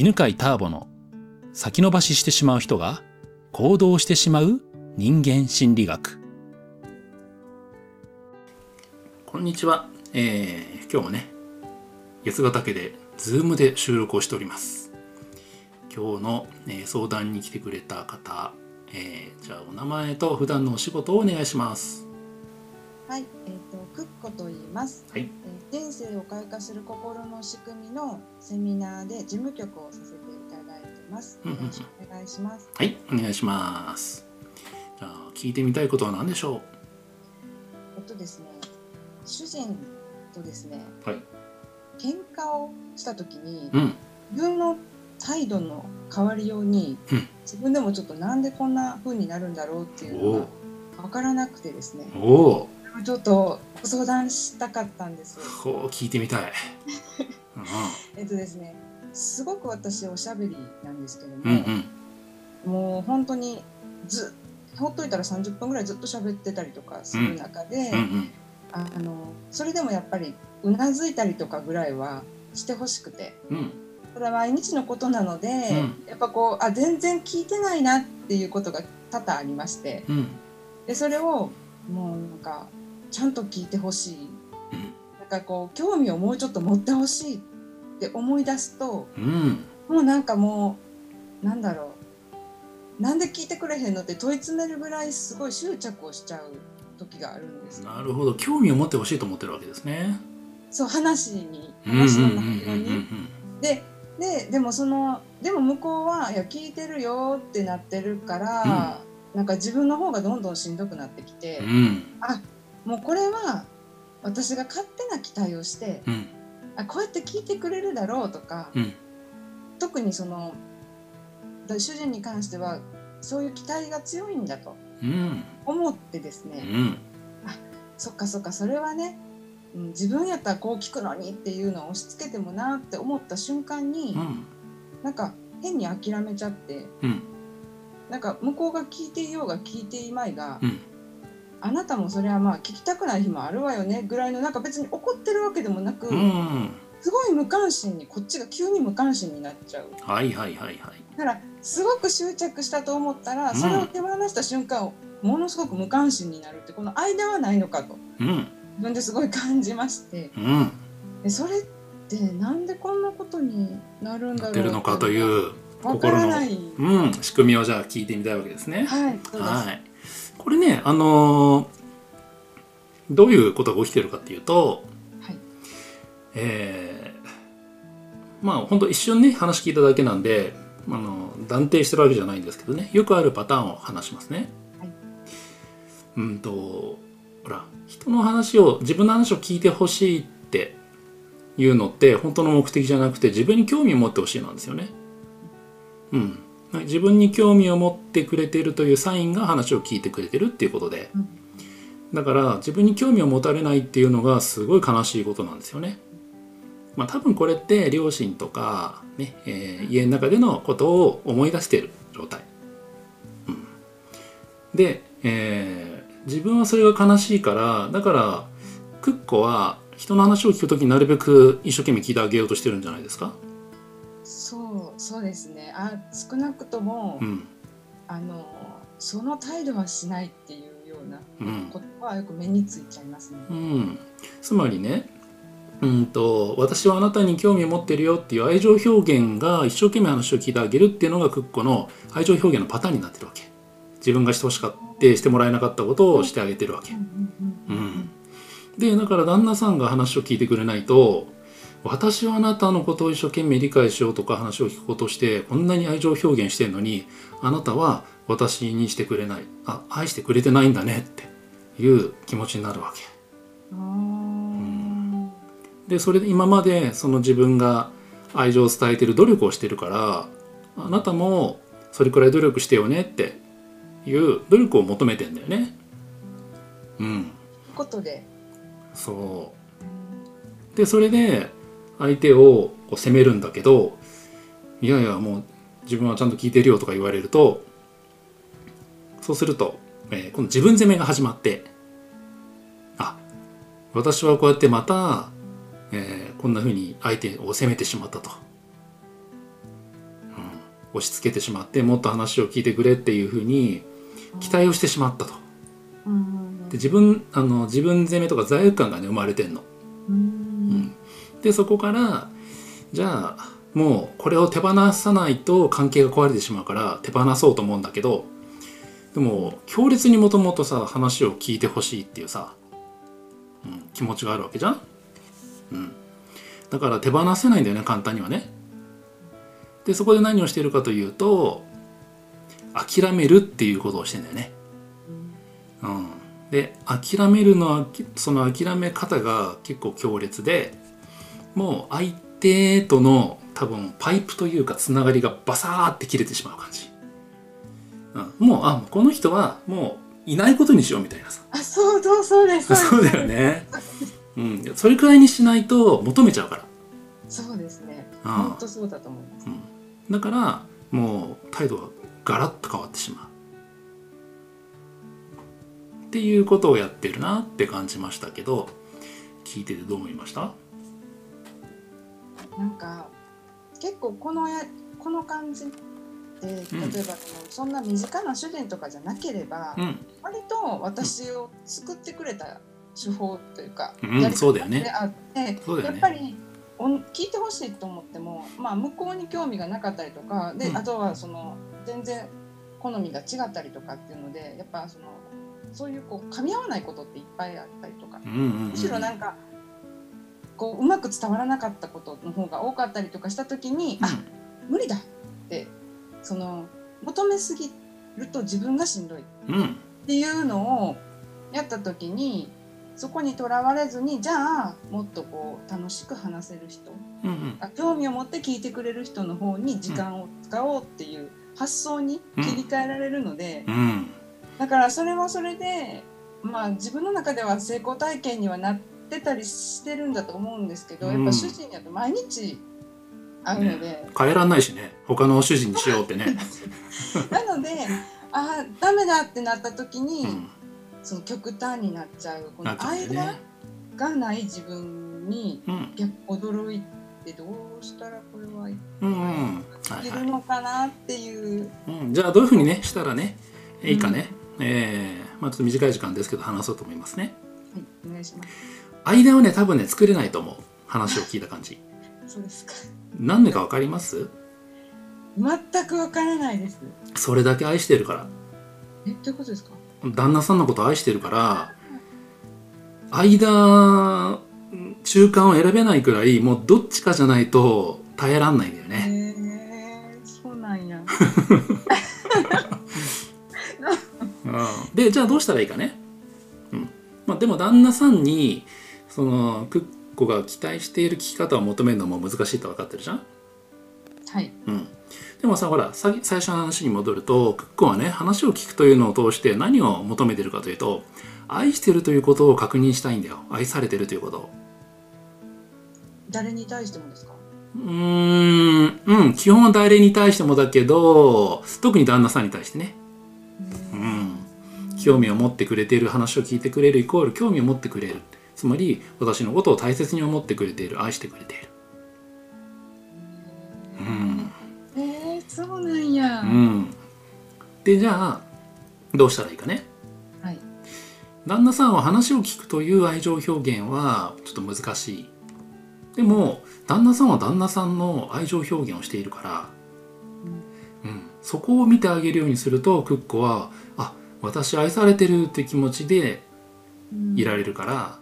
犬飼ターボの先延ばししてしまう人が行動してしまう人間心理学。こんにちは、えー、今日もね八ヶ岳でズームで収録をしております。今日の、えー、相談に来てくれた方、えー、じゃあお名前と普段のお仕事をお願いします。はい、えっ、ー、とクッコと言います。はい。えー、人生を開花する心の仕組みのセミナーで事務局をさせていただいてます。よろしくお願いします。はい、お願いします。じゃあ聞いてみたいことは何でしょう？えっとですね、主人とですね、はい。喧嘩をした時に、うん、自分の態度の変わりように、うん、自分でもちょっとなんでこんな風になるんだろうっていうのが分からなくてですね。おお。ちょっとご相談したかったんです。ほう聞いてみたい。えっとですね、すごく私おしゃべりなんですけども、うんうん、もう本当にずほっといたら30分ぐらいずっと喋ってたりとかする中で、うんうん。うん、あのそれでもやっぱりうなずいたりとかぐらいはしてほしくて、うん、それは毎日のことなので、うん、やっぱこうあ全然聞いてないなっていうことが多々ありまして、でそれをもうなんかちゃんと聞いてほしい、うん、なんかこう興味をもうちょっと持ってほしいって思い出すと、うん、もうなんかもうなんだろう。なんで聞いてくれへんのって問い詰めるぐらいすごい執着をしちゃう時があるんです、なるほど。興味を持ってほしいと思ってるわけですね。そう話に話の内容に。でででもそのでも向こうはいや聞いてるよってなってるから、うん、なんか自分の方がどんどんしんどくなってきて、うん、あもうこれは私が勝手な期待をして、うん、あこうやって聞いてくれるだろうとか、うん、特にその主人に関してはそういう期待が強いんだと思ってですね、うん、あそっかそっかそれはね、うん、自分やったらこう聞くのにっていうのを押し付けてもなって思った瞬間に、うん、なんか変に諦めちゃって、うん、なんか向こうが聞いていようが聞いていまいが、うんあなたもそれはまあ聞きたくない日もあるわよねぐらいのなんか別に怒ってるわけでもなく、うん、すごい無関心にこっちが急に無関心になっちゃう。はいはいはいはい。だからすごく執着したと思ったら、それを手放した瞬間ものすごく無関心になるってこの間はないのかと、うん、自分ですごい感じまして、うん、でそれってなんでこんなことになるんだろうって。るのかという心の、うん、仕組みをじゃあ聞いてみたいわけですね。はい、はいこれね、あのー、どういうことが起きてるかっていうと、はい、えー、まあ本当一瞬ね話聞いただけなんであの断定してるわけじゃないんですけどねよくあるパターンを話しますね。はい、うんとほら人の話を自分の話を聞いてほしいっていうのって本当の目的じゃなくて自分に興味を持ってほしいなんですよね。うん。自分に興味を持ってくれているというサインが話を聞いてくれてるっていうことで、だから自分に興味を持たれないっていうのがすごい悲しいことなんですよね。まあ多分これって両親とかね、えー、家の中でのことを思い出している状態。うん、で、えー、自分はそれが悲しいからだからクッコは人の話を聞く時になるべく一生懸命聞いてあげようとしてるんじゃないですかそうですね。あ少なくとも、うん、あのその態度はしないっていうようなことはよく目についちゃいますね。うん、つまりねうんと私はあなたに興味を持ってるよっていう愛情表現が一生懸命話を聞いてあげるっていうのがクッコの愛情表現のパターンになってるわけ。自分がしてほしかったしてもらえなかったことをしてあげてるわけ、うん、でだから旦那さんが話を聞いてくれないと私はあなたのことを一生懸命理解しようとか話を聞くことをしてこんなに愛情表現してるのにあなたは私にしてくれないあ愛してくれてないんだねっていう気持ちになるわけ。うん、でそれで今までその自分が愛情を伝えてる努力をしてるからあなたもそれくらい努力してよねっていう努力を求めてんだよね。うん。ことで。そう。でそれで相手を責めるんだけどいやいやもう自分はちゃんと聞いてるよとか言われるとそうすると、えー、この自分責めが始まってあ私はこうやってまた、えー、こんなふうに相手を責めてしまったと押し付けてしまってもっと話を聞いてくれっていうふうに期待をしてしまったと。で自分あの自分責めとか罪悪感がね生まれてんの。うん、でそこからじゃあもうこれを手放さないと関係が壊れてしまうから手放そうと思うんだけどでも強烈にもともとさ話を聞いてほしいっていうさ、うん、気持ちがあるわけじゃん、うん、だから手放せないんだよね簡単にはね。でそこで何をしているかというと諦めるっていうことをしてんだよね、うん、で諦めるのはその諦め方が結構強烈でもう相手との多分パイプというかつながりがバサーって切れてしまう感じ、うん、もうあこの人はもういないことにしようみたいなさ。あそうそうそうです。そうだよね。うん、それくらいにしないと求めちゃうから。そうですね。本当そうだと思います、うん、だからもう態度がガラッと変わってしまう。っていうことをやってるなって感じましたけど聞いててどう思いました？なんか結構このやこの感じで例えば、うん、そんな身近な主人とかじゃなければ、うん、割と私を救ってくれた手法というか、うん、やり方であって、ね、やっぱり聞いてほしいと思っても、まあ、向こうに興味がなかったりとかで、あとはその全然好みが違ったりとかっていうのでやっぱそのそういうこう噛み合わないことっていっぱいあったりとか、むしろなんかこううまく伝わらなかったことの方が多かったりとかした時に、うん、あ無理だってその求めすぎると自分がしんどいっていうのをやった時にそこにとらわれずにじゃあもっとこう楽しく話せる人、うんうん、興味を持って聞いてくれる人の方に時間を使おうっていう発想に切り替えられるので、うん。うん、だからそれはそれでまあ自分の中では成功体験にはなってってたりしてるんだと思うんですけど、やっぱ主人やと毎日会うので、ね、変えらんないしね。他の主人にしようってね。なのであダメだってなった時に、うん、その極端になっちゃう。この間がない自分に逆驚いてどうしたらこれはいけるのかなっていう、うん、じゃあどういうふうにねしたらねいいかね、うん、えー、まあ、ちょっと短い時間ですけど話そうと思いますね。はい、お願いします間をね多分ね作れないと思う。話を聞いた感じ。そうですか。なんでかわかります？全くわからないです。それだけ愛してるから。えどういうことですか？旦那さんのこと愛してるから間中間を選べないくらいもうどっちかじゃないと耐えらんないんだよね。へえそうなんや。うん、でじゃあどうしたらいいかね、うん。まあ、でも旦那さんにそのクッコが期待している聞き方を求めるのも難しいと分かってるじゃん？はい、うん、でもさほら最初の話に戻るとクッコはね話を聞くというのを通して何を求めてるかというと愛してるということを確認したいんだよ。愛されてるということを。誰に対してもですか？うーん。うん。基本は誰に対してもだけど特に旦那さんに対してね。うん。興味を持ってくれている話を聞いてくれるイコール興味を持ってくれるつまり私のことを大切に思ってくれている愛してくれている。うん。えー、そうなんや。うん。でじゃあどうしたらいいかね。はい。旦那さんは話を聞くという愛情表現はちょっと難しい。でも旦那さんは旦那さんの愛情表現をしているから、うん、うん、そこを見てあげるようにするとクッコはあ私愛されてるって気持ちでいられるから、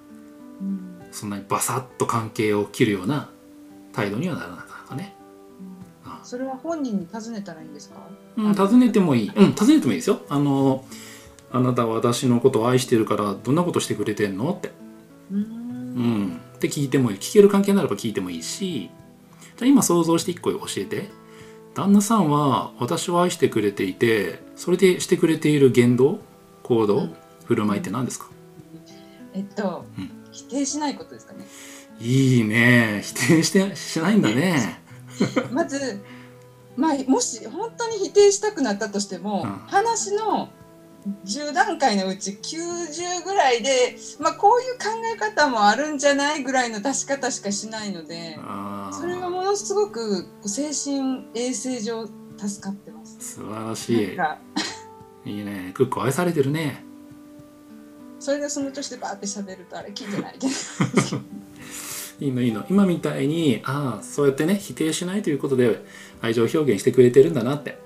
そんなにバサッと関係を切るような態度にはならなかったね。それは本人に尋ねたらいいんですか？うん、尋ねてもいい。うん、尋ねてもいいですよ。あの、あなたは私のことを愛してるからどんなことしてくれてんの？って。うん。って聞いてもいい。聞ける関係ならば聞いてもいいし、じゃあ今想像して一個教えて。旦那さんは私を愛してくれていて、それでしてくれている言動、行動、うん、振る舞いって何ですか？えっと、うん否定しないことですかね。いいね。否定してしないんだね。まず、まあ、もし本当に否定したくなったとしても、うん、話の10段階のうち90ぐらいで、まあ、こういう考え方もあるんじゃないぐらいの出し方しかしないのでそれがものすごく精神衛生上助かってます。素晴らしい。いいね。クック愛されてるねそれでその調子でバーって喋るとあれ聞いてないけど。いいのいいの今みたいにああそうやってね否定しないということで愛情表現してくれてるんだなって、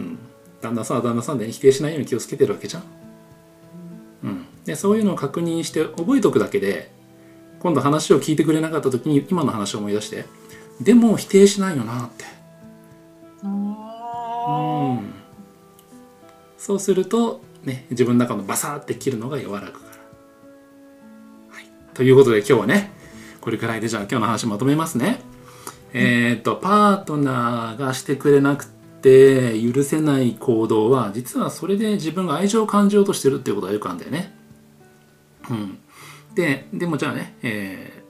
うん、旦那さんは旦那さんで、ね、否定しないように気をつけてるわけじゃん、うん、でそういうのを確認して覚えておくだけで今度話を聞いてくれなかった時に今の話を思い出してでも否定しないよなって。うん。そうするとね自分の中のバサーって切るのが和らぐから、はい、ということで今日はねこれくらいでじゃあ今日の話まとめますね。えっ、と、パートナーがしてくれなくて許せない行動は、実はそれで自分が愛情を感じようとしてるっていうことがよくあるんだよね。うん。で、でもじゃあね、え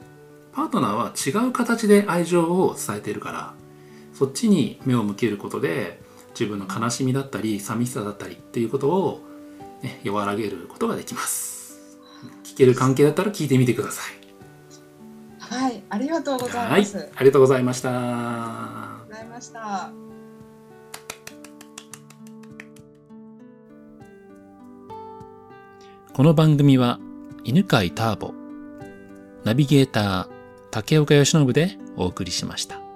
ー、パートナーは違う形で愛情を伝えてるから、そっちに目を向けることで、自分の悲しみだったり、寂しさだったりっていうことを、ね、和らげることができます。聞ける関係だったら聞いてみてください。はい、ありがとうございます。ありがとうございました。ございました。この番組は犬飼ターボ、ナビゲーター竹岡由伸でお送りしました。